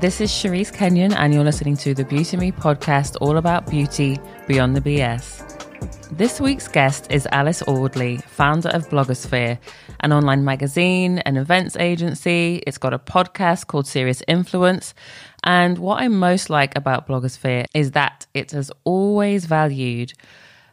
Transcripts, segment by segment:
This is Cherise Kenyon, and you're listening to the Beauty Me podcast, all about beauty beyond the BS. This week's guest is Alice Audley, founder of Blogosphere, an online magazine, an events agency. It's got a podcast called Serious Influence. And what I most like about Blogosphere is that it has always valued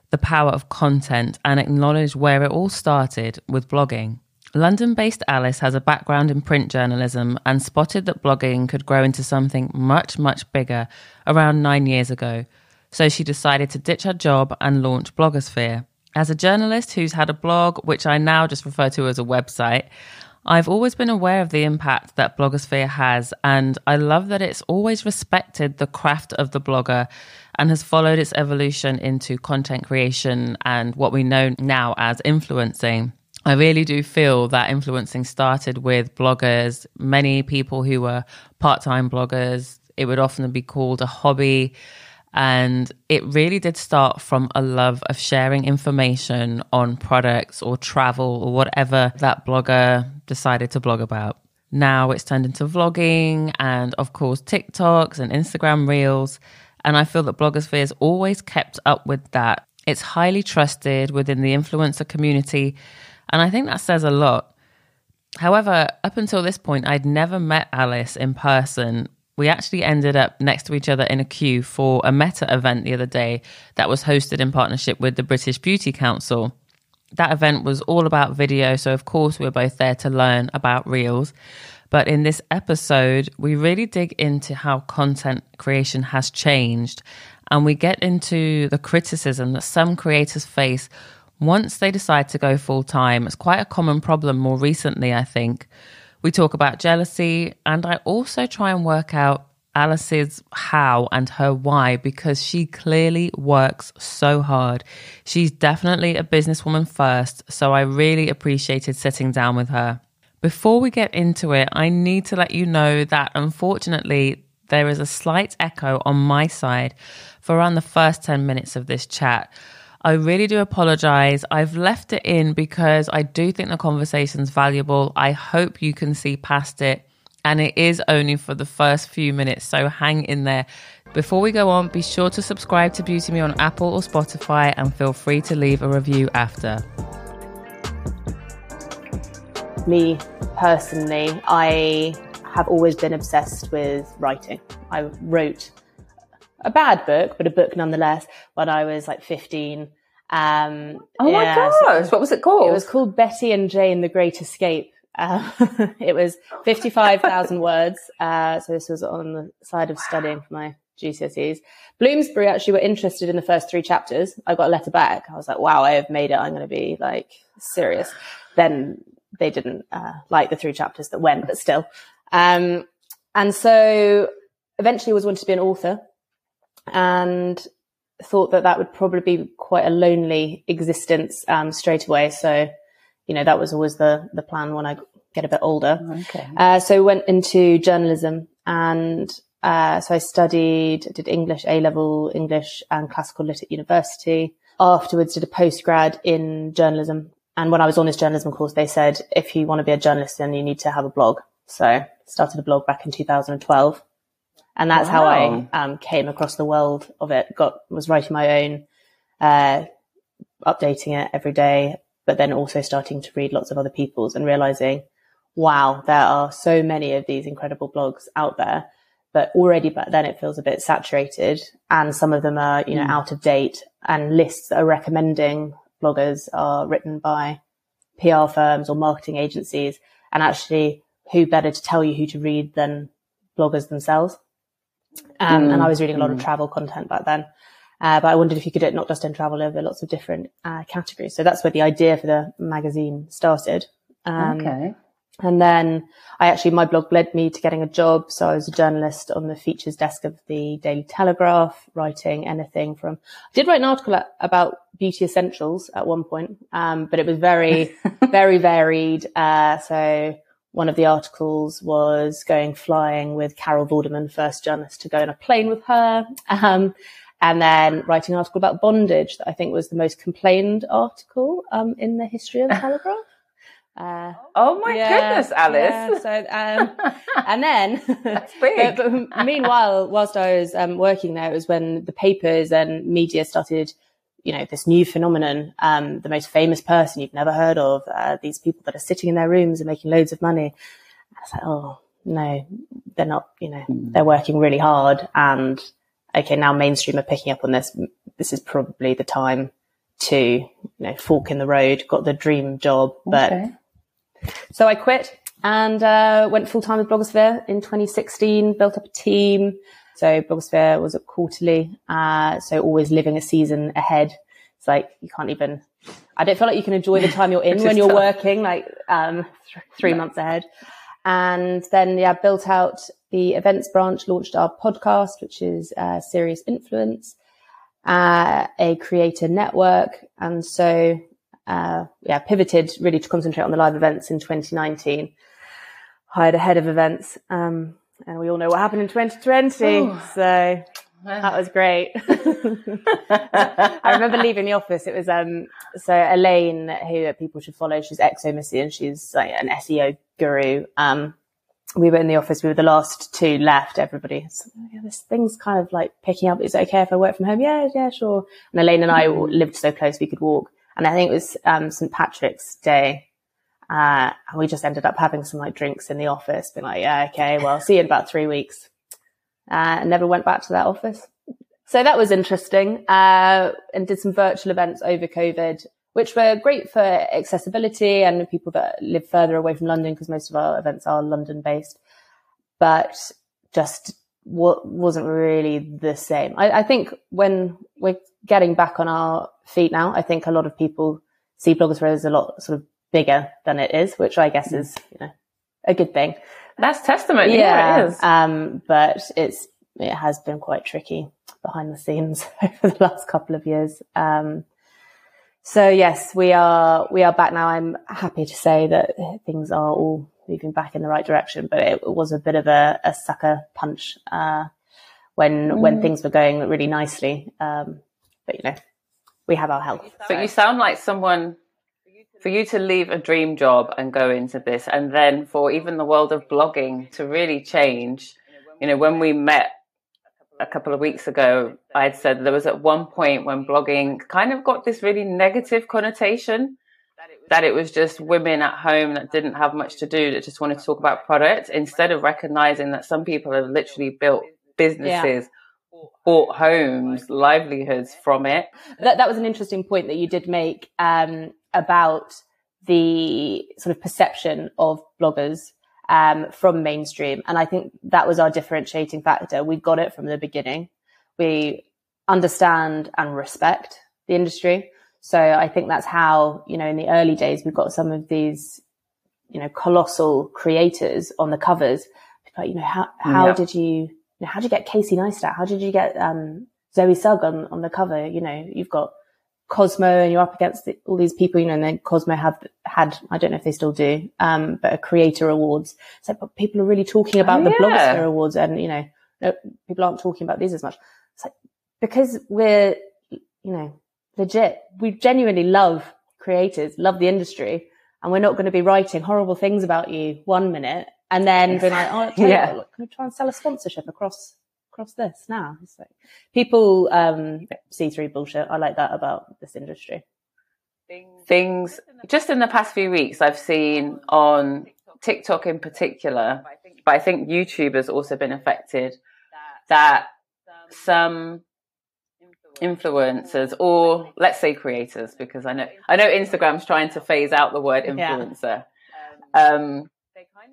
the power of content and acknowledged where it all started with blogging. London based Alice has a background in print journalism and spotted that blogging could grow into something much, much bigger around nine years ago. So she decided to ditch her job and launch Blogosphere. As a journalist who's had a blog, which I now just refer to as a website, I've always been aware of the impact that Blogosphere has, and I love that it's always respected the craft of the blogger and has followed its evolution into content creation and what we know now as influencing. I really do feel that influencing started with bloggers, many people who were part time bloggers. It would often be called a hobby. And it really did start from a love of sharing information on products or travel or whatever that blogger decided to blog about. Now it's turned into vlogging and, of course, TikToks and Instagram reels. And I feel that Blogosphere has always kept up with that. It's highly trusted within the influencer community and I think that says a lot. However, up until this point, I'd never met Alice in person. We actually ended up next to each other in a queue for a meta event the other day that was hosted in partnership with the British Beauty Council. That event was all about video, so of course, we were both there to learn about Reels. But in this episode, we really dig into how content creation has changed and we get into the criticism that some creators face once they decide to go full time. It's quite a common problem more recently, I think. We talk about jealousy, and I also try and work out Alice's how and her why because she clearly works so hard. She's definitely a businesswoman first, so I really appreciated sitting down with her. Before we get into it, I need to let you know that unfortunately, there is a slight echo on my side for around the first 10 minutes of this chat. I really do apologize. I've left it in because I do think the conversation's valuable. I hope you can see past it. And it is only for the first few minutes, so hang in there. Before we go on, be sure to subscribe to Beauty Me on Apple or Spotify and feel free to leave a review after. Me personally, I have always been obsessed with writing. I wrote a bad book, but a book nonetheless, when I was like 15. Um, oh my yeah, gosh, so what was it called? It was called Betty and Jane the Great Escape. Uh, it was 55,000 words. Uh, so this was on the side of studying for my GCSEs. Bloomsbury actually were interested in the first three chapters. I got a letter back. I was like, wow, I have made it. I'm going to be like serious. Then they didn't uh, like the three chapters that went, but still. Um, and so eventually was wanted to be an author and thought that that would probably be quite a lonely existence um, straight away. So, you know, that was always the the plan when I get a bit older. Okay. Uh, so went into journalism and uh, so I studied, did English A level English and classical lit at university. Afterwards, did a postgrad in journalism. And when I was on this journalism course, they said if you want to be a journalist, then you need to have a blog. So started a blog back in 2012. And that's wow. how I um, came across the world of it. Got was writing my own, uh, updating it every day, but then also starting to read lots of other people's and realizing, wow, there are so many of these incredible blogs out there. But already back then it feels a bit saturated and some of them are, you know, mm. out of date and lists that are recommending bloggers are written by PR firms or marketing agencies. And actually who better to tell you who to read than bloggers themselves? Um, mm. And I was reading a lot mm. of travel content back then. Uh, but I wondered if you could do it not just in travel over lots of different uh, categories. So that's where the idea for the magazine started. Um, okay. And then I actually, my blog led me to getting a job. So I was a journalist on the features desk of the Daily Telegraph, writing anything from, I did write an article at, about beauty essentials at one point. Um, but it was very, very varied. Uh, so one of the articles was going flying with Carol Vorderman, first journalist to go on a plane with her. Um, and then writing an article about bondage that I think was the most complained article um, in the history of the Telegraph. Uh, oh my yeah, goodness, Alice! Yeah, so, um, and then, but, but, meanwhile, whilst I was um, working there, it was when the papers and media started, you know, this new phenomenon. Um, the most famous person you've never heard of, uh, these people that are sitting in their rooms and making loads of money. I was like, oh no, they're not. You know, mm. they're working really hard, and okay, now mainstream are picking up on this. This is probably the time to, you know, fork in the road. Got the dream job, but. Okay so I quit and uh, went full time with Blogosphere in 2016, built up a team. So Blogosphere was a quarterly, uh, so always living a season ahead. It's like you can't even. I don't feel like you can enjoy the time you're in when you're tough. working, like um, th- three yeah. months ahead. And then, yeah, built out the events branch, launched our podcast, which is uh, Serious Influence, uh, a creator network. And so uh, yeah, pivoted really to concentrate on the live events in 2019. Hired a head of events, um, and we all know what happened in 2020. Ooh. So that was great. I remember leaving the office. It was um, so Elaine, who people should follow. She's ex Missy, and she's like an SEO guru. Um, we were in the office. We were the last two left. Everybody, so, yeah, this thing's kind of like picking up. Is it okay if I work from home? Yeah, yeah, sure. And Elaine and I mm-hmm. lived so close we could walk and I think it was um, St Patrick's Day. Uh, and we just ended up having some like drinks in the office, being like, yeah, okay, well, see you in about three weeks. Uh, and never went back to that office. So that was interesting. Uh, and did some virtual events over COVID, which were great for accessibility and people that live further away from London because most of our events are London based, but just wasn't really the same. I, I think when we're getting back on our feet now. I think a lot of people see blogosphere as a lot sort of bigger than it is, which I guess is, you know, a good thing. That's testament. Yeah, yeah it is. Um, but it's, it has been quite tricky behind the scenes over the last couple of years. Um, so yes, we are, we are back now. I'm happy to say that things are all moving back in the right direction, but it was a bit of a, a sucker punch, uh, when, mm. when things were going really nicely. Um, but you know, we have our health. But you sound like someone for you to leave a dream job and go into this, and then for even the world of blogging to really change. You know, when we met a couple of weeks ago, I had said there was at one point when blogging kind of got this really negative connotation that it was just women at home that didn't have much to do that just wanted to talk about products instead of recognizing that some people have literally built businesses. Yeah bought homes, livelihoods from it. That, that was an interesting point that you did make um, about the sort of perception of bloggers um, from mainstream. And I think that was our differentiating factor. We got it from the beginning. We understand and respect the industry. So I think that's how, you know, in the early days, we've got some of these, you know, colossal creators on the covers. Like, you know, how, how yeah. did you know, how did you get Casey Neistat? How did you get um, Zoe Sugg on, on the cover? You know, you've got Cosmo and you're up against the, all these people, you know, and then Cosmo have had, I don't know if they still do, um, but a creator awards. So but people are really talking about oh, the yeah. Blogosphere awards and, you know, no, people aren't talking about these as much. It's like, because we're, you know, legit, we genuinely love creators, love the industry, and we're not going to be writing horrible things about you one minute and then being like, oh, yeah, what, can I try and sell a sponsorship across across this now? It's like people um, see through bullshit. I like that about this industry. Things just in the past few weeks, I've seen on TikTok in particular, but I think YouTube has also been affected. That some influencers or let's say creators because I know I know Instagram's trying to phase out the word influencer. Yeah. Um,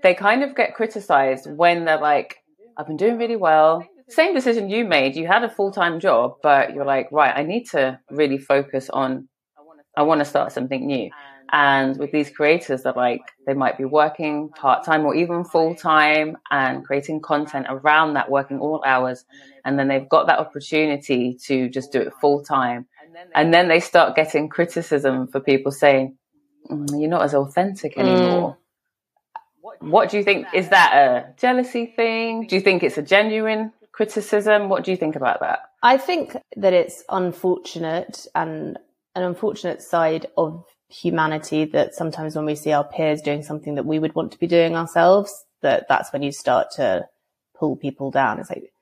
they kind of get criticized when they're like, I've been doing really well. Same decision you made. You had a full time job, but you're like, right, I need to really focus on, I want to start something new. And with these creators that like, they might be working part time or even full time and creating content around that working all hours. And then they've got that opportunity to just do it full time. And then they start getting criticism for people saying, mm, you're not as authentic anymore. Mm. What do you think? Is that a jealousy thing? Do you think it's a genuine criticism? What do you think about that? I think that it's unfortunate and an unfortunate side of humanity that sometimes when we see our peers doing something that we would want to be doing ourselves, that that's when you start to pull people down. It's like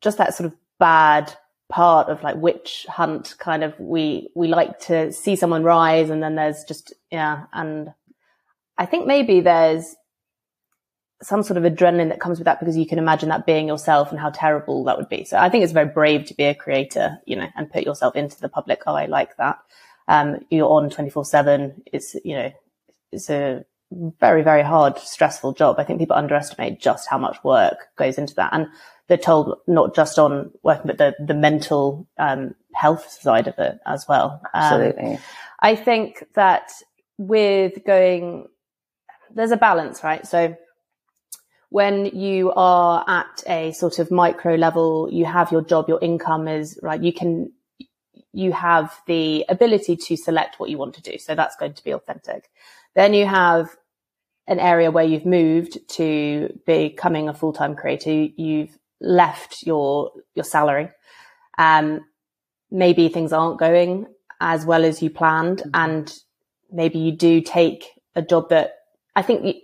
just that sort of bad part of like witch hunt kind of we we like to see someone rise and then there's just yeah and i think maybe there's some sort of adrenaline that comes with that because you can imagine that being yourself and how terrible that would be so i think it's very brave to be a creator you know and put yourself into the public eye like that um you're on 24 7 it's you know it's a very very hard stressful job i think people underestimate just how much work goes into that and they're told not just on working, but the, the mental um, health side of it as well. Um, Absolutely. Um, I think that with going, there's a balance, right? So when you are at a sort of micro level, you have your job, your income is right. You can, you have the ability to select what you want to do. So that's going to be authentic. Then you have an area where you've moved to becoming a full-time creator. You've left your your salary. Um, maybe things aren't going as well as you planned, mm-hmm. and maybe you do take a job that I think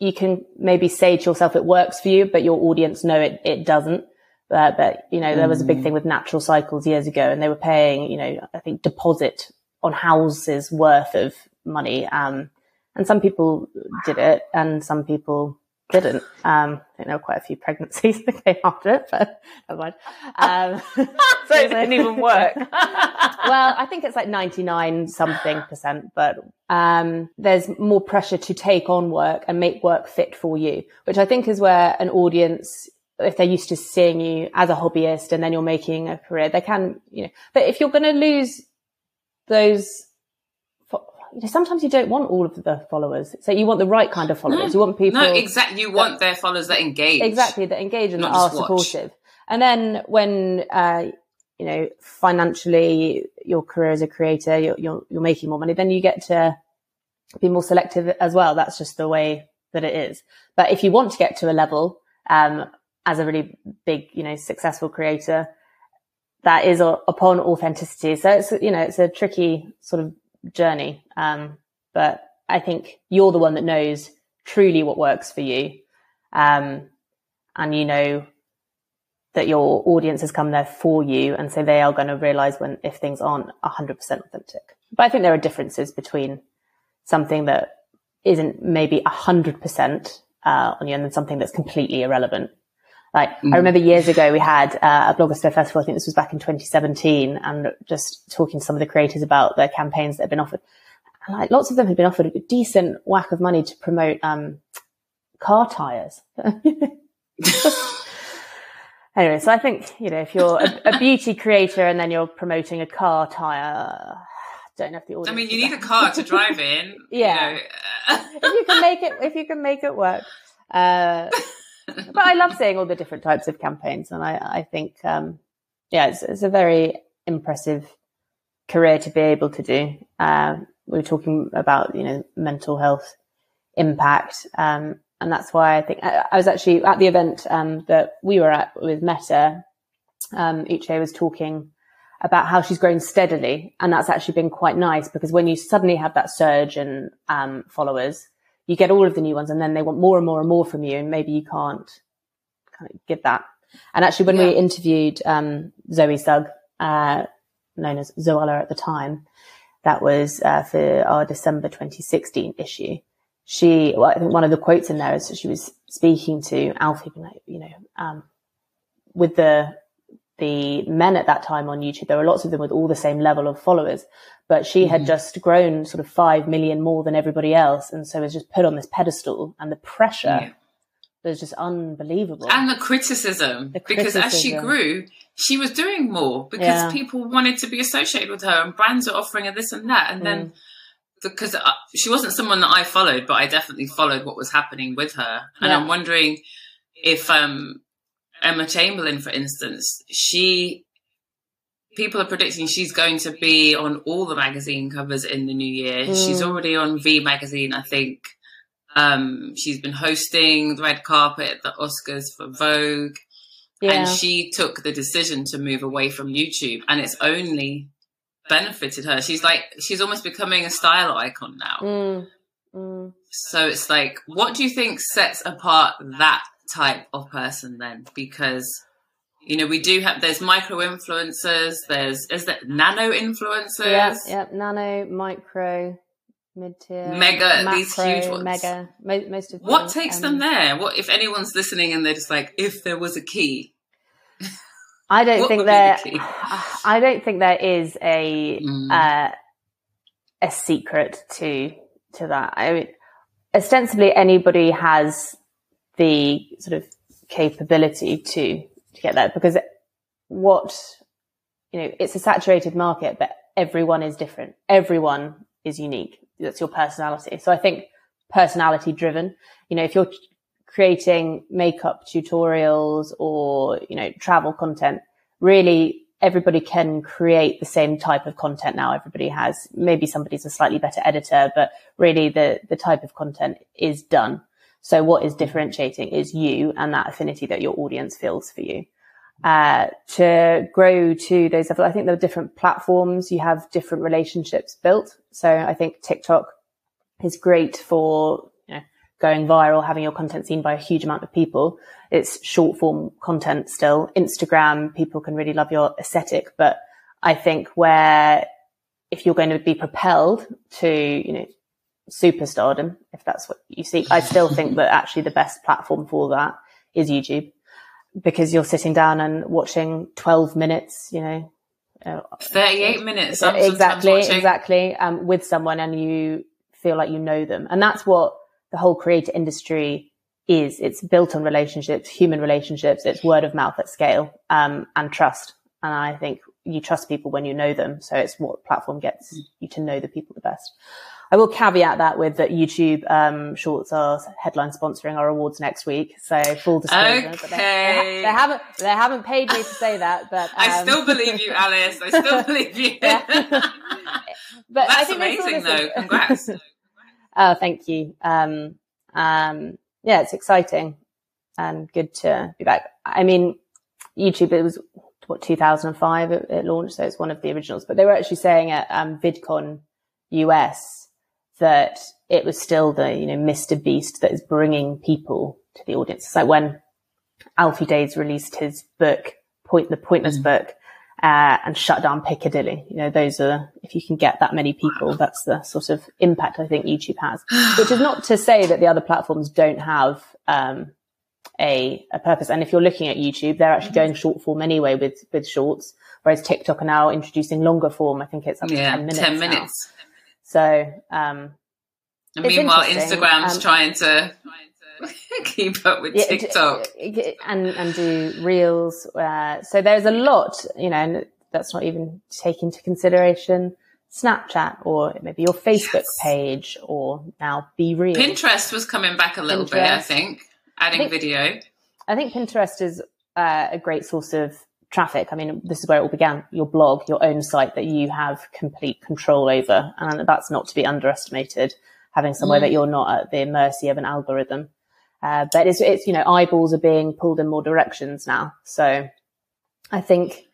you, can maybe say to yourself it works for you, but your audience know it it doesn't. Uh, but you know, there was a big mm. thing with natural cycles years ago, and they were paying, you know, I think deposit on houses worth of money. Um, and some people did it, and some people didn't. Um, I were quite a few pregnancies that came after it, but never mind. Um, so it didn't even work. well, I think it's like 99 something percent, but um, there's more pressure to take on work and make work fit for you, which I think is where an audience if they're used to seeing you as a hobbyist and then you're making a career, they can, you know, but if you're going to lose those you know, sometimes you don't want all of the followers. So you want the right kind of followers. No, you want people. No, exactly. You want their followers that engage. Exactly, that engage and that are supportive. And then when, uh, you know, financially, your career as a creator, you're, you're, you're making more money, then you get to be more selective as well. That's just the way that it is. But if you want to get to a level, um, as a really big, you know, successful creator, that is upon authenticity. So it's, you know, it's a tricky sort of journey. Um, but I think you're the one that knows truly what works for you. Um, and you know that your audience has come there for you. And so they are going to realize when, if things aren't 100% authentic. But I think there are differences between something that isn't maybe 100% uh, on you and then something that's completely irrelevant. Like mm. I remember years ago we had uh, a blogosphere festival. I think this was back in 2017, and just talking to some of the creators about their campaigns that had been offered. And like lots of them had been offered a decent whack of money to promote um, car tires. anyway, so I think you know if you're a, a, beauty creator and then you're promoting a car tire. Don't know if the audience. I mean, you need that. a car to drive in. yeah, you know. if you can make it, if you can make it work. Uh, but I love seeing all the different types of campaigns, and I, I think, um, yeah, it's, it's, a very impressive career to be able to do. Uh, we were talking about, you know, mental health impact, um, and that's why I think I, I was actually at the event um, that we were at with Meta. Um, Uche was talking about how she's grown steadily, and that's actually been quite nice because when you suddenly have that surge in um, followers, you get all of the new ones and then they want more and more and more from you and maybe you can't kind of give that. And actually when yeah. we interviewed, um, Zoe Sugg, uh, known as Zoella at the time, that was, uh, for our December 2016 issue. She, well, I think one of the quotes in there is she was speaking to Alfie, you know, um, with the the men at that time on YouTube, there were lots of them with all the same level of followers, but she mm-hmm. had just grown sort of 5 million more than everybody else. And so was just put on this pedestal and the pressure yeah. was just unbelievable. And the criticism, the criticism, because as she grew, she was doing more because yeah. people wanted to be associated with her and brands are offering her this and that. And mm. then because uh, she wasn't someone that I followed, but I definitely followed what was happening with her. And yeah. I'm wondering if, um, Emma Chamberlain, for instance, she people are predicting she's going to be on all the magazine covers in the new year. Mm. She's already on V magazine, I think. Um, she's been hosting the red carpet at the Oscars for Vogue. Yeah. And she took the decision to move away from YouTube. And it's only benefited her. She's like she's almost becoming a style icon now. Mm, mm. So it's like, what do you think sets apart that type of person then? Because you know, we do have there's micro influencers, there's is that nano influencers? Yeah, yeah, nano, micro, mid tier, mega, macro, these huge ones. Mega, most of What takes um, them there? What if anyone's listening and they're just like, if there was a key? I don't think there. The I don't think there is a mm. uh, a secret to to that. I mean, ostensibly, anybody has the sort of capability to to get that because what you know, it's a saturated market, but everyone is different. Everyone is unique. That's your personality. So I think personality driven. You know, if you're creating makeup tutorials or, you know, travel content, really everybody can create the same type of content now. Everybody has, maybe somebody's a slightly better editor, but really the, the type of content is done. So what is differentiating is you and that affinity that your audience feels for you. Uh, to grow to those levels, I think there are different platforms. You have different relationships built. So I think TikTok is great for you know, going viral, having your content seen by a huge amount of people. It's short form content still. Instagram, people can really love your aesthetic, but I think where if you're going to be propelled to, you know, superstardom, if that's what you seek, I still think that actually the best platform for that is YouTube because you're sitting down and watching 12 minutes, you know, uh, 38 minutes. I'm exactly, exactly. Um, with someone and you feel like you know them. And that's what the whole creator industry is. It's built on relationships, human relationships. It's word of mouth at scale, um, and trust. And I think you trust people when you know them. So it's what platform gets you to know the people the best. I will caveat that with that YouTube um, Shorts are headline sponsoring our awards next week. So full disclosure. Okay. They, they, haven't they haven't paid me to say that, but um, I still believe you, Alice. I still believe you. but well, that's amazing, though. Congrats. oh, thank you. Um, um, yeah, it's exciting and good to be back. I mean, YouTube. It was what 2005 it, it launched, so it's one of the originals. But they were actually saying at um, VidCon US that it was still the, you know, Mr. Beast that is bringing people to the audience. It's like when Alfie Deyes released his book, Point, the Pointless mm. book, uh, and shut down Piccadilly. You know, those are, if you can get that many people, that's the sort of impact I think YouTube has, which is not to say that the other platforms don't have, um, a, a purpose. And if you're looking at YouTube, they're actually going short form anyway with, with shorts, whereas TikTok are now introducing longer form. I think it's up to yeah, 10 minutes. 10 minutes. So, um, and meanwhile, Instagram's um, trying to keep up with yeah, TikTok and and do reels. Uh, so there's a lot, you know, and that's not even take into consideration Snapchat or maybe your Facebook yes. page or now BeReal. Pinterest was coming back a little Pinterest. bit, I think, adding I think, video. I think Pinterest is uh, a great source of traffic. I mean, this is where it all began. Your blog, your own site that you have complete control over. And that's not to be underestimated, having somewhere mm. that you're not at the mercy of an algorithm. Uh, but it's, it's, you know, eyeballs are being pulled in more directions now. So I think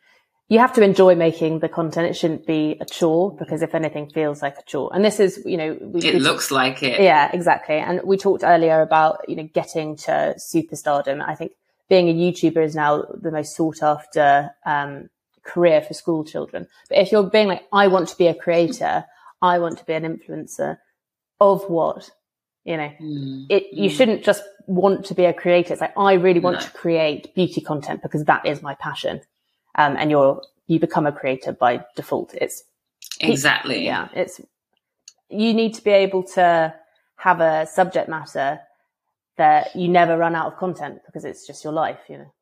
you have to enjoy making the content. It shouldn't be a chore because if anything feels like a chore, and this is, you know, we, it we looks like it. Yeah, exactly. And we talked earlier about, you know, getting to superstardom. I think being a YouTuber is now the most sought after um, career for school children. But if you're being like, I want to be a creator, I want to be an influencer of what? You know, mm. it, you mm. shouldn't just want to be a creator. It's like, I really want no. to create beauty content because that is my passion. Um, and you're, you become a creator by default. It's exactly. Yeah. It's, you need to be able to have a subject matter that you never run out of content because it's just your life, you know.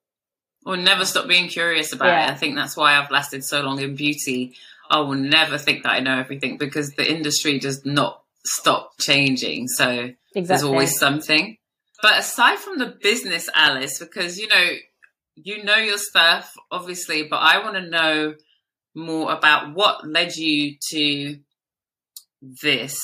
Or never stop being curious about yeah. it. I think that's why I've lasted so long in beauty. I will never think that I know everything because the industry does not stop changing. So exactly. there's always something. But aside from the business, Alice, because you know, you know your stuff, obviously, but I want to know more about what led you to this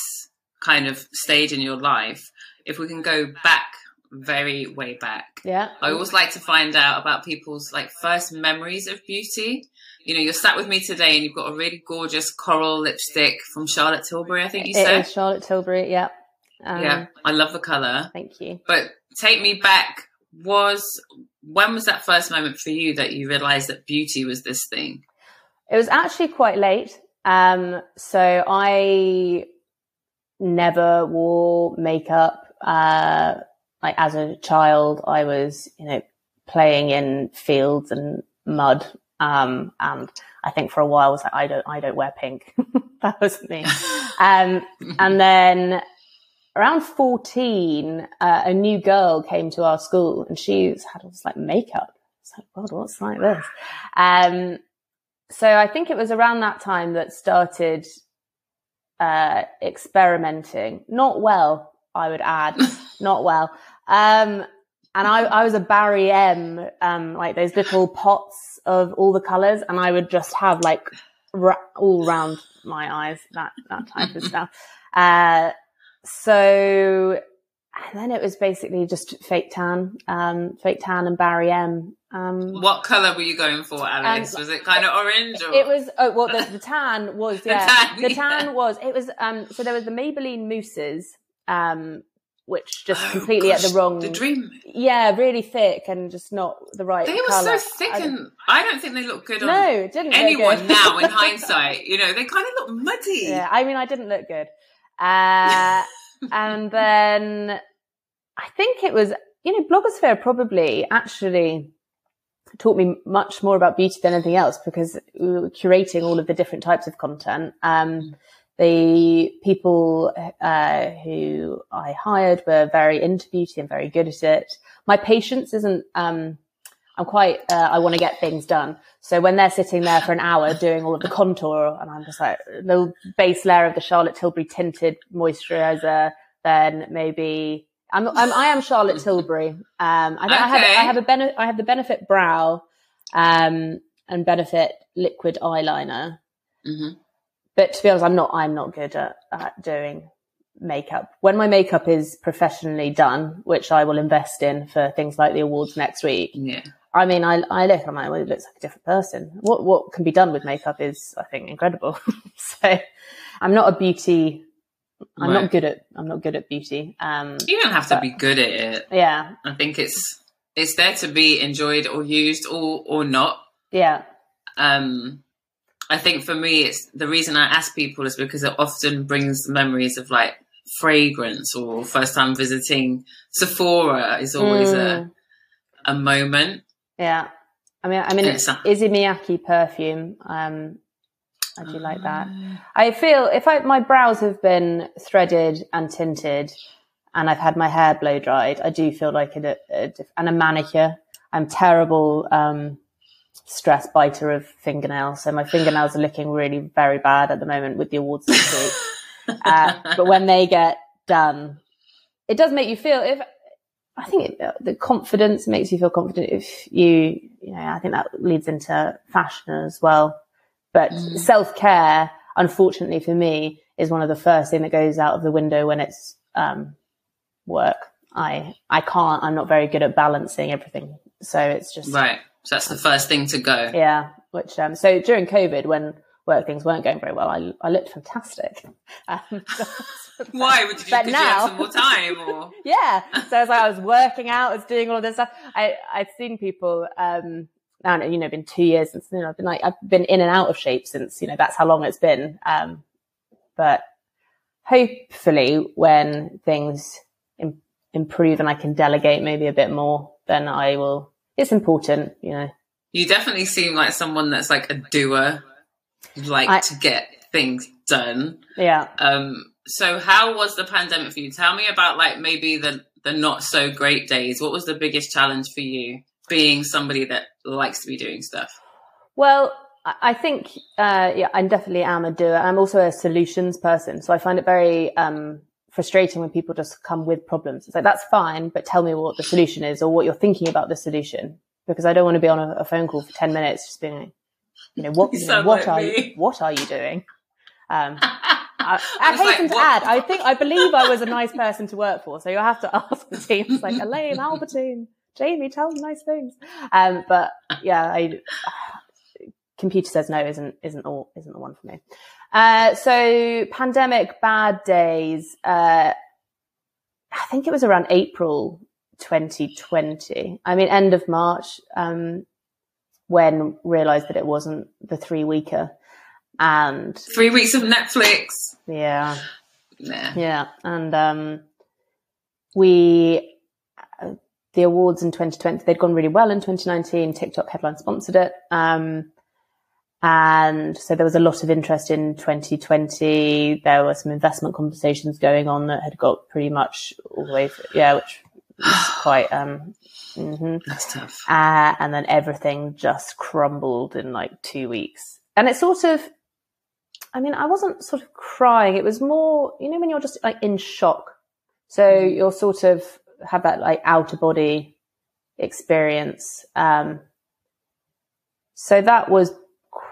kind of stage in your life. If we can go back very way back. Yeah. I always like to find out about people's like first memories of beauty. You know, you're sat with me today and you've got a really gorgeous coral lipstick from Charlotte Tilbury, I think you it said. Charlotte Tilbury, yeah. Um, yeah, I love the colour. Thank you. But take me back was when was that first moment for you that you realized that beauty was this thing? It was actually quite late. Um, so I never wore makeup. Uh, like as a child, I was, you know, playing in fields and mud. Um, and I think for a while I was like, I don't, I don't wear pink. that was me. um, and then around 14, uh, a new girl came to our school and she had all this like makeup. It's like, God, what's like this? Um, so I think it was around that time that started, uh, experimenting. Not well, I would add, not well. Um, and I, I was a Barry M, um, like those little pots of all the colors, and I would just have like ra- all around my eyes, that, that type of stuff. Uh, so and then it was basically just fake tan, um, fake tan and Barry M. Um, what color were you going for, Alice? was it kind of orange? Or? It was. Oh, well, the, the tan was. Yeah, the tan, the tan yeah. was. It was. Um, so there was the Maybelline mousses, um, which just oh, completely gosh, at the wrong. The dream. Yeah, really thick and just not the right. They were so thick, I, and I don't think they look good on no, didn't anyone now. In hindsight, you know, they kind of look muddy. Yeah, I mean, I didn't look good. Uh, and then I think it was, you know, blogosphere probably actually taught me much more about beauty than anything else because we were curating all of the different types of content. Um, the people uh, who I hired were very into beauty and very good at it. My patience isn't. Um, I'm quite. Uh, I want to get things done. So when they're sitting there for an hour doing all of the contour, and I'm just like the base layer of the Charlotte Tilbury tinted moisturizer, then maybe I'm, I'm I am Charlotte Tilbury. Um, I, okay. I have I have a bene- I have the benefit brow, um, and benefit liquid eyeliner. Mm-hmm. But to be honest, I'm not I'm not good at, at doing makeup. When my makeup is professionally done, which I will invest in for things like the awards next week. Yeah. I mean, I, I look, I'm like, well, it looks like a different person. What, what can be done with makeup is, I think, incredible. so I'm not a beauty I'm right. not good at I'm not good at beauty. Um, you don't have but, to be good at it. Yeah, I think it's it's there to be enjoyed or used or or not. Yeah. Um, I think for me, it's the reason I ask people is because it often brings memories of like fragrance or first time visiting Sephora is always mm. a a moment. Yeah. I mean, I mean, Issey Miyake perfume. Um, I do like that. Ah. I feel if I my brows have been threaded and tinted, and I've had my hair blow dried, I do feel like a, a and a manicure. I'm terrible um, stress biter of fingernails, so my fingernails are looking really very bad at the moment with the awards this week. uh, but when they get done, it does make you feel if. I think it, the confidence makes you feel confident if you, you know, I think that leads into fashion as well but mm. self care, unfortunately for me, is one of the first thing that goes out of the window when it's um, work. I I can't. I'm not very good at balancing everything. So it's just right. So that's the first thing to go. Yeah. Which um. So during COVID, when work things weren't going very well, I I looked fantastic. Um, Why would you? But now, you have some more time, or yeah. So as like, I was working out, I was doing all of this stuff. I I've seen people um now, you know, been two years since, you know, I've been like, I've been in and out of shape since, you know, that's how long it's been. Um, but hopefully when things Im- improve and I can delegate maybe a bit more, then I will, it's important, you know. You definitely seem like someone that's like a doer, like I, to get things done. Yeah. Um, so how was the pandemic for you? Tell me about like maybe the, the not so great days. What was the biggest challenge for you? being somebody that likes to be doing stuff? Well, I think, uh, yeah, I definitely am a doer. I'm also a solutions person. So I find it very, um, frustrating when people just come with problems. It's like, that's fine, but tell me what the solution is or what you're thinking about the solution. Because I don't want to be on a, a phone call for 10 minutes just being, you know, what, you know, what like are me. you, what are you doing? Um, I, I, I hasten like, to add, I think, I believe I was a nice person to work for. So you'll have to ask the team. It's like, Elaine, Albertine, Jamie, tell them nice things. Um, but yeah, I, computer says no isn't, isn't all, isn't the one for me. Uh, so pandemic bad days, uh, I think it was around April 2020. I mean, end of March, um, when realized that it wasn't the three weeker and three weeks of Netflix. Yeah. Nah. Yeah. And, um, we, uh, the awards in 2020, they'd gone really well in 2019. TikTok headline sponsored it. Um, and so there was a lot of interest in 2020. There were some investment conversations going on that had got pretty much all the way, through, yeah, which was quite, um, mm-hmm. that's tough. Uh, and then everything just crumbled in like two weeks. And it sort of, I mean, I wasn't sort of crying. It was more, you know, when you're just like in shock. So mm. you'll sort of have that like outer body experience. Um, so that was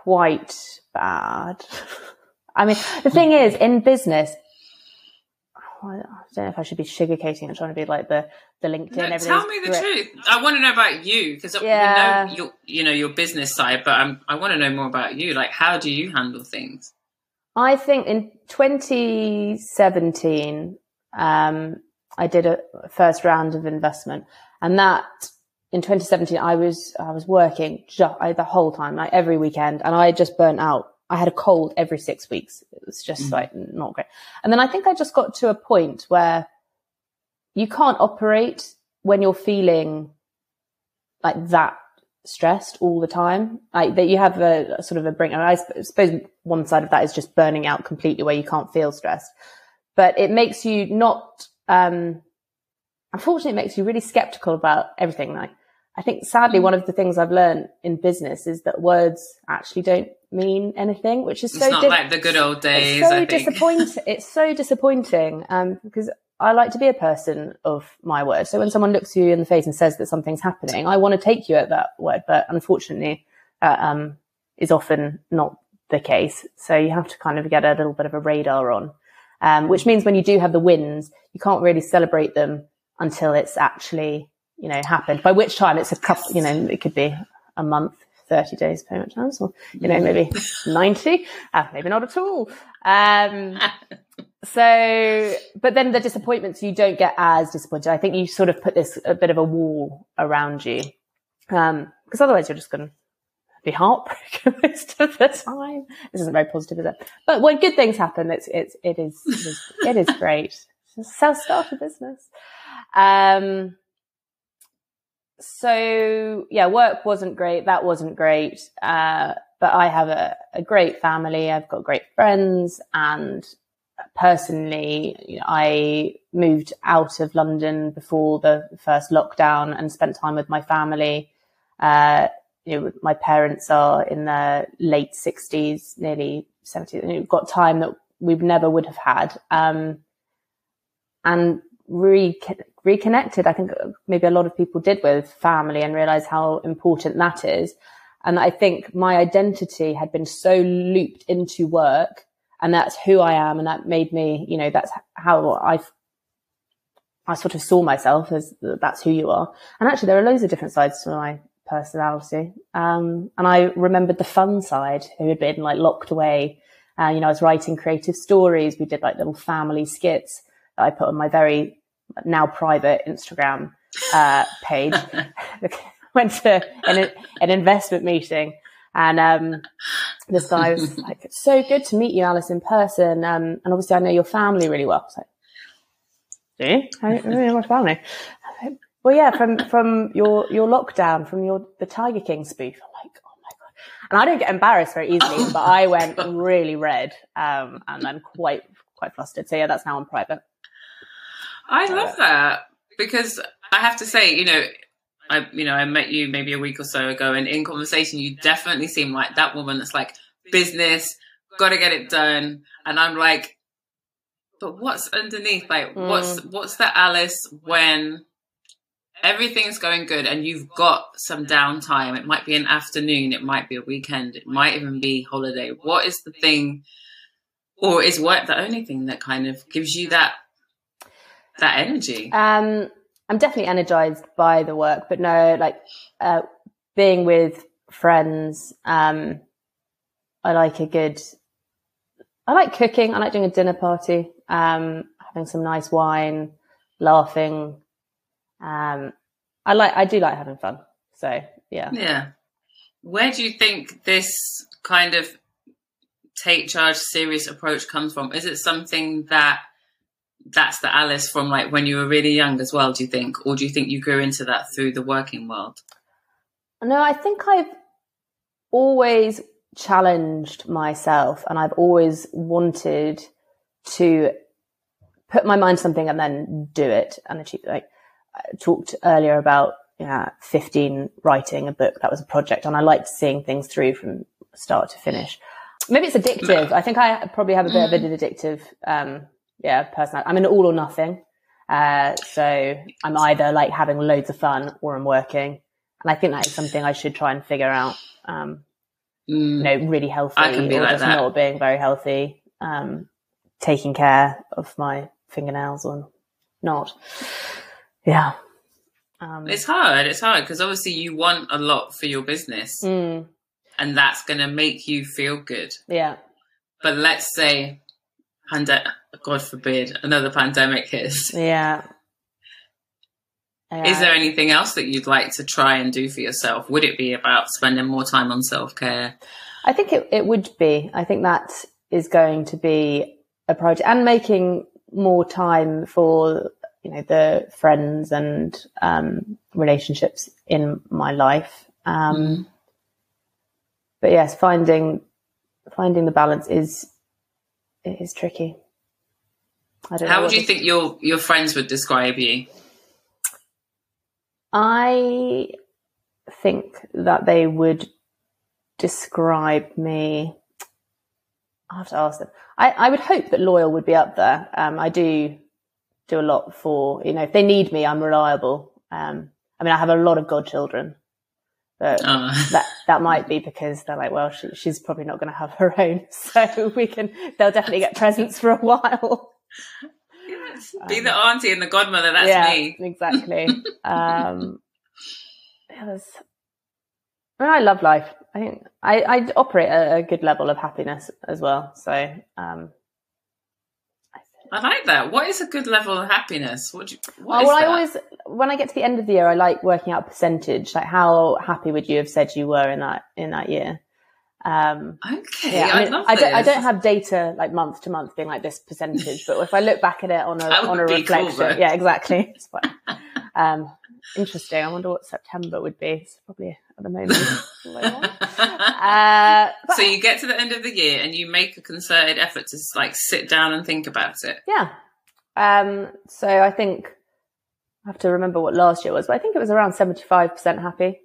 quite bad. I mean, the thing is, in business, I don't know if I should be sugarcoating and trying to be like the the LinkedIn. No, tell me the truth. I want to know about you because yeah. we know your you know your business side, but I'm, I want to know more about you. Like, how do you handle things? I think in 2017, um, I did a first round of investment, and that in 2017, I was, I was working just, I, the whole time, like every weekend, and I just burnt out. I had a cold every six weeks. It was just mm. like not great. And then I think I just got to a point where you can't operate when you're feeling like that stressed all the time. Like that you have a, a sort of a bring. I suppose one side of that is just burning out completely where you can't feel stressed, but it makes you not, um, unfortunately it makes you really skeptical about everything. Like I think sadly, one of the things I've learned in business is that words actually don't mean anything, which is so it's not di- like the good old days. It's so disappointing. it's so disappointing um, because I like to be a person of my word. So when someone looks you in the face and says that something's happening, I want to take you at that word. But unfortunately, uh, um, is often not the case. So you have to kind of get a little bit of a radar on, um, which means when you do have the wins, you can't really celebrate them until it's actually you know, happened. By which time it's a couple, you know, it could be a month, 30 days payment terms, or, you know, maybe 90, uh, maybe not at all. Um, so, but then the disappointments, you don't get as disappointed. I think you sort of put this a bit of a wall around you. Um, because otherwise you're just going to be heartbroken most of the time. This isn't very positive, is it? But when good things happen, it's, it's, it is, it is, it is great. Self-starter business. Um, so yeah, work wasn't great. That wasn't great. Uh, but I have a, a, great family. I've got great friends and personally, you know, I moved out of London before the first lockdown and spent time with my family. Uh, you know, my parents are in their late sixties, nearly 70. We've got time that we never would have had. Um, and re- reconnected. I think maybe a lot of people did with family and realize how important that is. And I think my identity had been so looped into work and that's who I am. And that made me, you know, that's how I, I sort of saw myself as that's who you are. And actually there are loads of different sides to my personality. Um, and I remembered the fun side who had been like locked away. Uh, you know, I was writing creative stories. We did like little family skits that I put on my very now private Instagram uh, page. Went to an, an investment meeting and um, this guy was like, "It's so good to meet you, Alice, in person." Um, and obviously, I know your family really well. I was like, "Do you? I don't know my family." well, yeah, from from your your lockdown, from your the Tiger King spoof. I'm like, "Oh my god!" And I don't get embarrassed very easily, oh but I went god. really red um, and then quite quite flustered. So yeah, that's now on private. I love that because I have to say, you know, I you know I met you maybe a week or so ago, and in conversation, you definitely seem like that woman that's like business, got to get it done, and I'm like, but what's underneath? Like, mm. what's what's the Alice when everything's going good and you've got some downtime? It might be an afternoon, it might be a weekend, it might even be holiday. What is the thing? Or is work the only thing that kind of gives you that that energy? Um, I'm definitely energized by the work, but no, like uh, being with friends. Um, I like a good. I like cooking. I like doing a dinner party, um, having some nice wine, laughing. Um, I like. I do like having fun. So yeah. Yeah. Where do you think this kind of take charge, serious approach comes from? Is it something that that's the Alice from like when you were really young as well? Do you think, or do you think you grew into that through the working world? No, I think I've always challenged myself, and I've always wanted to put my mind to something and then do it and achieve. Like I talked earlier about yeah, 15 writing a book. That was a project, and I liked seeing things through from start to finish. Maybe it's addictive. I think I probably have a bit of an addictive, um, yeah, personality. I'm an all or nothing. Uh, so I'm either like having loads of fun or I'm working. And I think that is something I should try and figure out. Um, mm, you know, really healthy or like just that. not being very healthy. Um, taking care of my fingernails or not. Yeah. Um, it's hard. It's hard because obviously you want a lot for your business. Mm and that's going to make you feel good. Yeah. But let's say, God forbid, another pandemic hits. Yeah. yeah. Is there anything else that you'd like to try and do for yourself? Would it be about spending more time on self care? I think it, it would be. I think that is going to be a project and making more time for you know the friends and um, relationships in my life. Um, mm but yes, finding finding the balance is is tricky. How would you think your your friends would describe you? I think that they would describe me. I have to ask them. I, I would hope that loyal would be up there. Um, I do do a lot for you know if they need me, I'm reliable. Um, I mean, I have a lot of godchildren, but uh. that that might be because they're like, well, she, she's probably not going to have her own, so we can. They'll definitely get presents for a while. Yes, be um, the auntie and the godmother. That's yeah, me. Exactly. um, was. I, mean, I love life. I think I, I operate at a good level of happiness as well. So um, I like that. What is a good level of happiness? What, do you, what oh, well, I always, when I get to the end of the year, I like working out percentage. Like, how happy would you have said you were in that in that year? Um, okay, yeah, I, mean, I, I, don't, I, don't, have data like month to month being like this percentage, but if I look back at it on a on a reflection, cool, yeah, exactly. um, interesting. I wonder what September would be. It's probably at the moment. uh, so you get to the end of the year and you make a concerted effort to like sit down and think about it. Yeah. Um, so I think I have to remember what last year was, but I think it was around seventy five percent happy.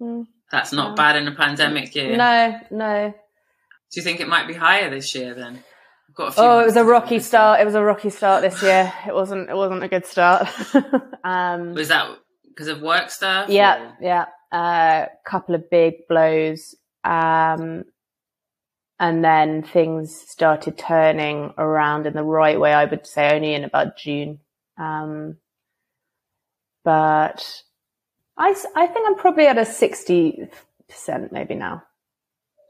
Mm, That's not yeah. bad in a pandemic year. No, no. Do you think it might be higher this year then? oh, it was a rocky start. It was a rocky start this year. It wasn't. It wasn't a good start. um, was that because of work stuff? Yeah, or? yeah. A uh, couple of big blows, um, and then things started turning around in the right way. I would say only in about June. Um, but I, I think I'm probably at a sixty percent maybe now.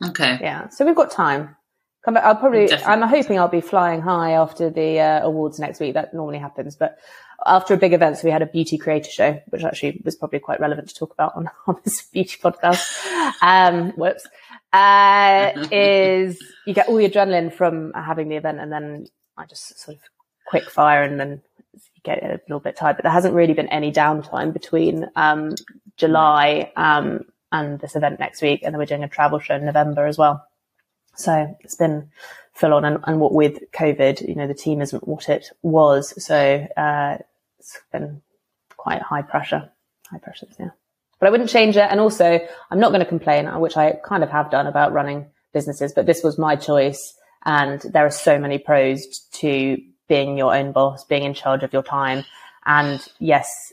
Okay. Yeah. So we've got time. Come back. I'll probably. Definitely. I'm hoping I'll be flying high after the uh, awards next week. That normally happens, but after a big event, so we had a beauty creator show, which actually was probably quite relevant to talk about on, on this beauty podcast. Um, whoops. Uh, is you get all the adrenaline from having the event, and then I just sort of quick fire, and then you get a little bit tired. But there hasn't really been any downtime between um, July um, and this event next week, and then we're doing a travel show in November as well. So it's been full on. And, and what with COVID, you know, the team isn't what it was. So, uh, it's been quite high pressure, high pressure. Yeah. But I wouldn't change it. And also I'm not going to complain, which I kind of have done about running businesses, but this was my choice. And there are so many pros to being your own boss, being in charge of your time. And yes,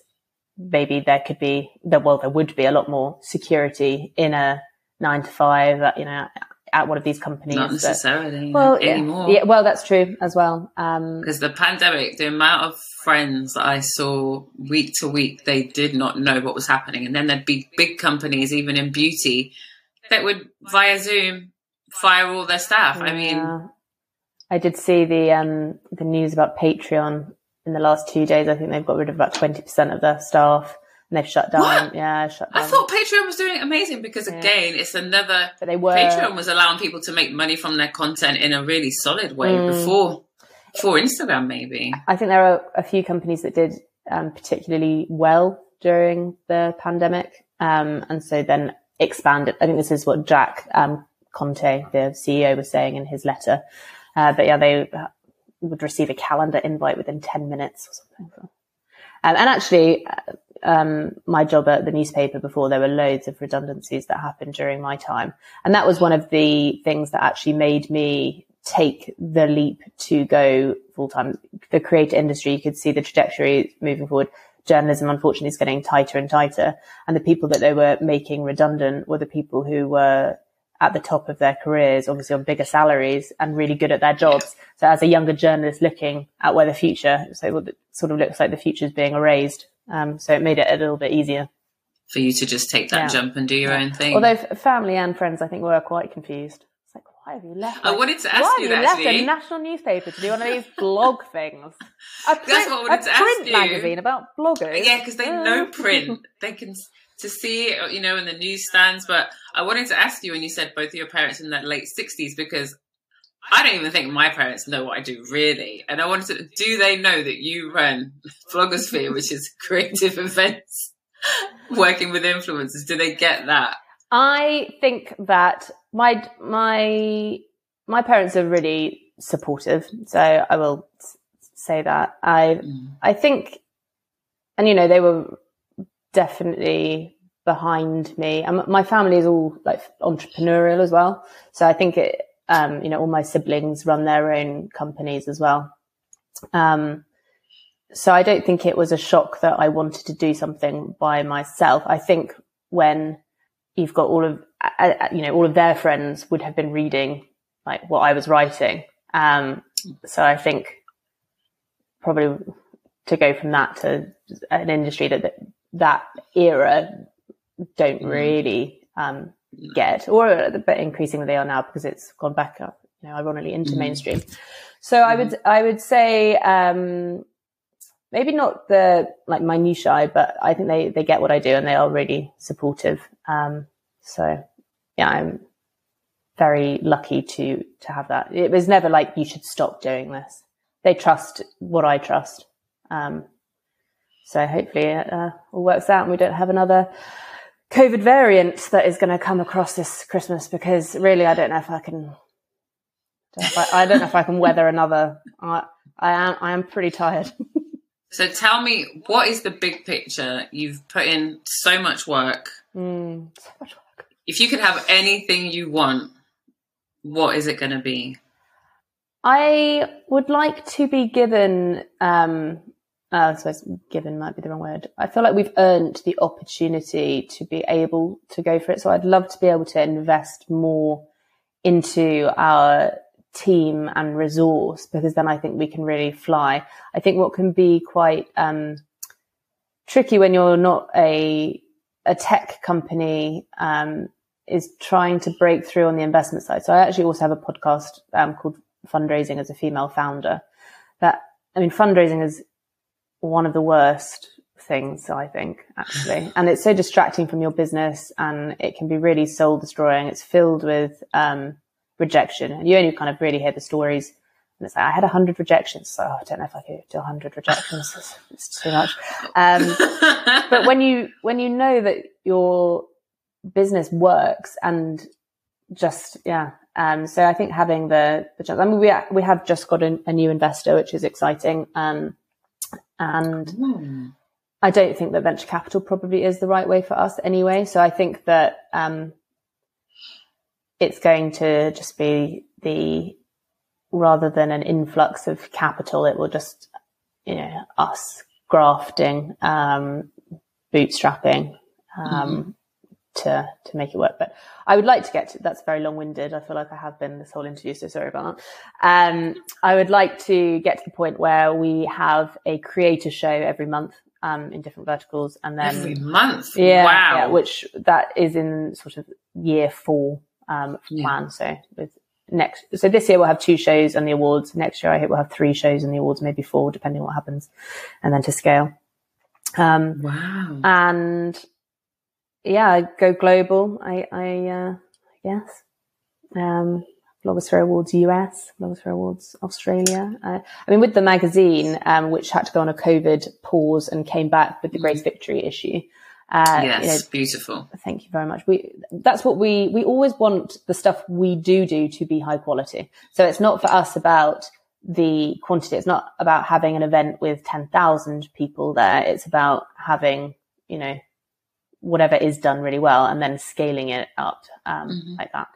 maybe there could be, well, there would be a lot more security in a nine to five, you know, at one of these companies. Not necessarily. That, well, anymore. Yeah, well, that's true as well. Because um, the pandemic, the amount of friends that I saw week to week, they did not know what was happening, and then there'd be big companies, even in beauty, that would via Zoom fire all their staff. Yeah. I mean, I did see the um, the news about Patreon in the last two days. I think they've got rid of about twenty percent of their staff and they've shut down. What? Yeah, shut down. I thought Patreon was doing amazing because yeah. again, it's another. But they were Patreon was allowing people to make money from their content in a really solid way mm. before before Instagram, maybe. I think there are a few companies that did um, particularly well during the pandemic, um, and so then expanded. I think this is what Jack um, Conte, the CEO, was saying in his letter. Uh, but yeah, they would receive a calendar invite within 10 minutes or something. Um, and actually, um, my job at the newspaper before, there were loads of redundancies that happened during my time. And that was one of the things that actually made me take the leap to go full time. The creator industry, you could see the trajectory moving forward. Journalism, unfortunately, is getting tighter and tighter. And the people that they were making redundant were the people who were at the top of their careers, obviously on bigger salaries and really good at their jobs. So as a younger journalist looking at where the future, so it sort of looks like the future is being erased. Um, so it made it a little bit easier. For you to just take that yeah. jump and do your yeah. own thing. Although family and friends, I think, were quite confused. It's like, why have you left? I wanted to ask why you that. left a national newspaper to do one of these blog things? A print, That's what I wanted to ask you. magazine about bloggers. Yeah, because they know print. They can to see you know, in the newsstands. But I wanted to ask you when you said both of your parents in their late 60s because I don't even think my parents know what I do really. And I wanted to, do they know that you run Blogosphere, which is creative events, working with influencers? Do they get that? I think that my, my, my parents are really supportive. So I will say that. I, mm. I think, and you know, they were definitely behind me. And my family is all like entrepreneurial as well. So I think it, um, you know, all my siblings run their own companies as well. Um, so I don't think it was a shock that I wanted to do something by myself. I think when you've got all of, you know, all of their friends would have been reading like what I was writing. Um, so I think probably to go from that to an industry that, that that era don't mm. really um, get, or but increasingly they are now because it's gone back up, you know, ironically into mm. mainstream. So mm. I would I would say um, maybe not the like minutiae, but I think they they get what I do and they are really supportive. Um, so yeah, I'm very lucky to to have that. It was never like you should stop doing this. They trust what I trust. Um, so hopefully it uh, all works out and we don't have another COVID variant that is going to come across this Christmas because really I don't know if I can. I, don't know if I can weather another. I, I am. I am pretty tired. so tell me, what is the big picture? You've put in so much work. Mm, so much work. If you could have anything you want, what is it going to be? I would like to be given um, uh, I suppose given might be the wrong word. I feel like we've earned the opportunity to be able to go for it. So I'd love to be able to invest more into our team and resource because then I think we can really fly. I think what can be quite um, tricky when you're not a a tech company um, is trying to break through on the investment side. So I actually also have a podcast um, called Fundraising as a Female Founder. That I mean, fundraising is one of the worst things, I think, actually. And it's so distracting from your business and it can be really soul destroying. It's filled with um, rejection and you only kind of really hear the stories. And it's like, I had a hundred rejections. So oh, I don't know if I could do a hundred rejections. It's, it's, too much. Um, but when you, when you know that your business works and just, yeah. Um, so I think having the, the chance, I mean, we, we have just got a, a new investor, which is exciting. Um, and mm. I don't think that venture capital probably is the right way for us anyway. So I think that um, it's going to just be the rather than an influx of capital, it will just you know us grafting, um, bootstrapping, um, mm to to make it work. But I would like to get to that's very long winded. I feel like I have been this whole interview, so sorry about that. Um, I would like to get to the point where we have a creator show every month. Um, in different verticals, and then every month, yeah, wow, yeah, which that is in sort of year four um, plan. Yeah. So with next, so this year we'll have two shows and the awards. Next year I hope we'll have three shows and the awards, maybe four, depending on what happens, and then to scale. Um, wow. And yeah, go global. I, I, uh, guess. Um, Blogosphere Awards US, Blogosphere Awards Australia. Uh, I mean, with the magazine, um, which had to go on a COVID pause and came back with the Grace mm. Victory issue. Uh, yes, you know, beautiful. Thank you very much. We that's what we we always want the stuff we do do to be high quality. So it's not for us about the quantity. It's not about having an event with 10,000 people there. It's about having, you know, whatever is done really well and then scaling it up, um, mm-hmm. like that.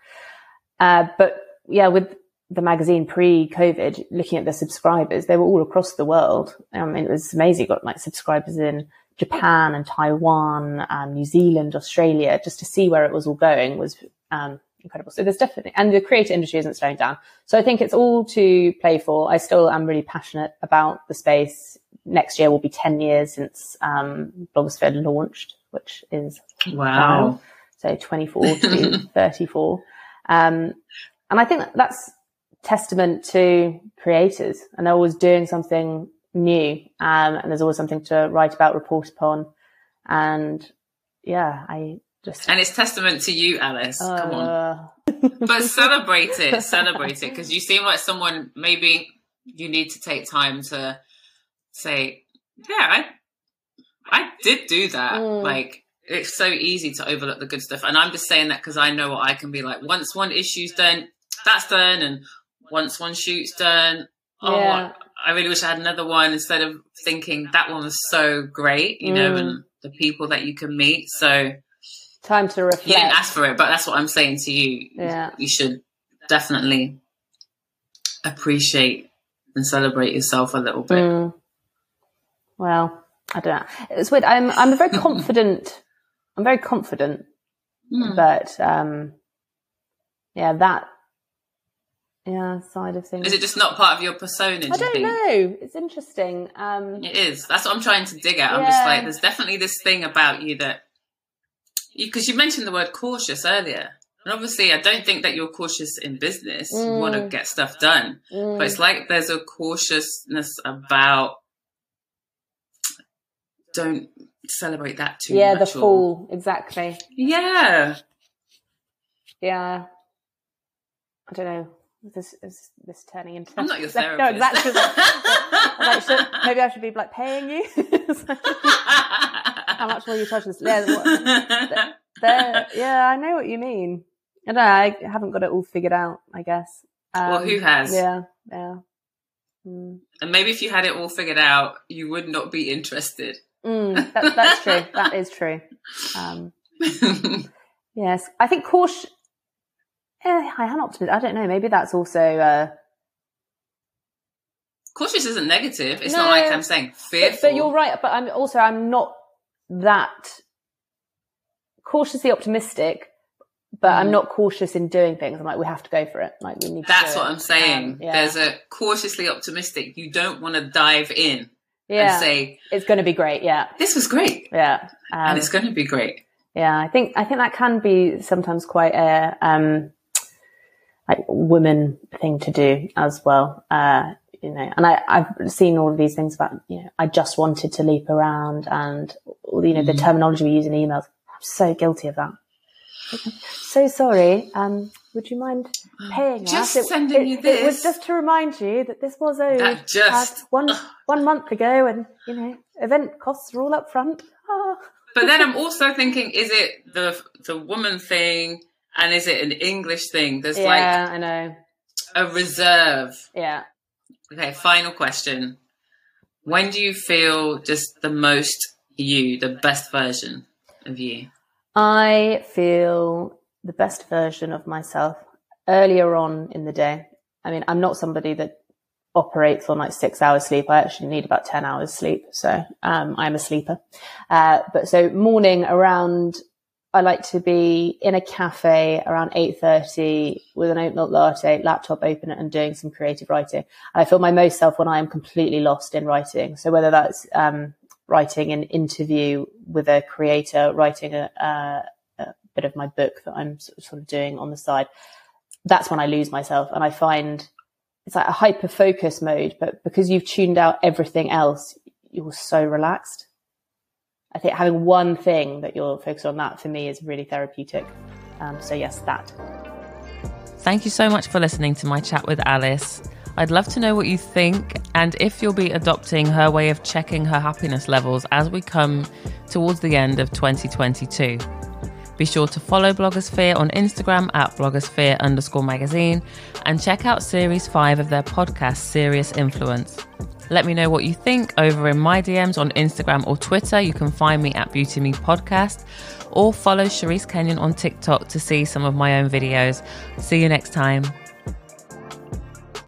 Uh, but yeah, with the magazine pre-COVID, looking at the subscribers, they were all across the world. I mean, it was amazing. got like subscribers in Japan and Taiwan, and New Zealand, Australia, just to see where it was all going was, um, incredible. So there's definitely, and the creator industry isn't slowing down. So I think it's all to play for. I still am really passionate about the space. Next year will be 10 years since, um, Blogosphere launched, which is wow. So 24 to 34. Um, and I think that's testament to creators and they're always doing something new. Um, and there's always something to write about, report upon. And yeah, I just and it's testament to you, Alice. Uh... Come on, uh. but celebrate it, celebrate it, because you seem like someone. Maybe you need to take time to say, "Yeah, I, I did do that." Mm. Like it's so easy to overlook the good stuff, and I'm just saying that because I know what I can be like. Once one issue's done, that's done, and once one shoot's done, oh, yeah. I really wish I had another one instead of thinking that one was so great, you mm. know, and the people that you can meet. So time to reflect. You didn't ask for it, but that's what I'm saying to you. Yeah. You should definitely appreciate and celebrate yourself a little bit. Mm. Well, I don't know. It's weird. I'm I'm very confident. I'm very confident, mm. but um, yeah, that yeah side of things. Is it just not part of your persona? I don't know. It's interesting. Um, it is. That's what I'm trying to dig at. I'm just like, there's definitely this thing about you that because you, you, mentioned the word cautious earlier. And obviously, I don't think that you're cautious in business. Mm. You want to get stuff done. Mm. But it's like there's a cautiousness about don't celebrate that too yeah, much. Yeah, the fool. Exactly. Yeah. Yeah. I don't know. This is this turning into. I'm not your therapist. No, exactly. like, should, maybe I should be like paying you. How much will you charge this? Yeah, yeah, I know what you mean. I know. I haven't got it all figured out. I guess. Um, well, who has? Yeah, yeah. Mm. And maybe if you had it all figured out, you would not be interested. Mm, that, that's true. that is true. Um, yes, I think caution. Yeah, I am optimistic. I don't know. Maybe that's also. Uh, cautious isn't negative. It's no, not like I'm saying fearful. But, but, you're right. But I'm also I'm not that cautiously optimistic, but. I'm not cautious in doing things. I'm like, we have to go for it. Like we need. That's what it. I'm saying. Um, yeah. There's a cautiously optimistic. You don't want to dive in. Yeah. And say it's going to be great. Yeah. This was great. Yeah. Um, and it's going to be great. Yeah, I think I think that can be sometimes quite a um, like woman thing to do as well. Uh, you know, and I, I've seen all of these things about, you know, I just wanted to leap around and, you know, the mm-hmm. terminology we use in emails. I'm so guilty of that. So sorry. Um, would you mind paying just us? sending it, you this. It was just to remind you that this was owed just one one month ago, and you know, event costs are all up front. Ah. But then I'm also thinking, is it the the woman thing, and is it an English thing? There's yeah, like I know a reserve. Yeah. Okay, final question. When do you feel just the most you, the best version of you? I feel the best version of myself earlier on in the day. I mean, I'm not somebody that operates on like six hours sleep. I actually need about 10 hours sleep. So, um, I'm a sleeper. Uh, but so morning around, I like to be in a cafe around 8.30 with an oat milk latte, laptop open and doing some creative writing. I feel my most self when I am completely lost in writing. So whether that's um, writing an interview with a creator, writing a, a bit of my book that I'm sort of doing on the side, that's when I lose myself. And I find it's like a hyper focus mode, but because you've tuned out everything else, you're so relaxed. I think having one thing that you're focused on that for me is really therapeutic. Um, so yes, that. Thank you so much for listening to my chat with Alice. I'd love to know what you think and if you'll be adopting her way of checking her happiness levels as we come towards the end of 2022. Be sure to follow Blogosphere on Instagram at blogosphere underscore magazine and check out series five of their podcast, Serious Influence. Let me know what you think over in my DMs on Instagram or Twitter. You can find me at Beauty Me Podcast or follow Cherise Kenyon on TikTok to see some of my own videos. See you next time.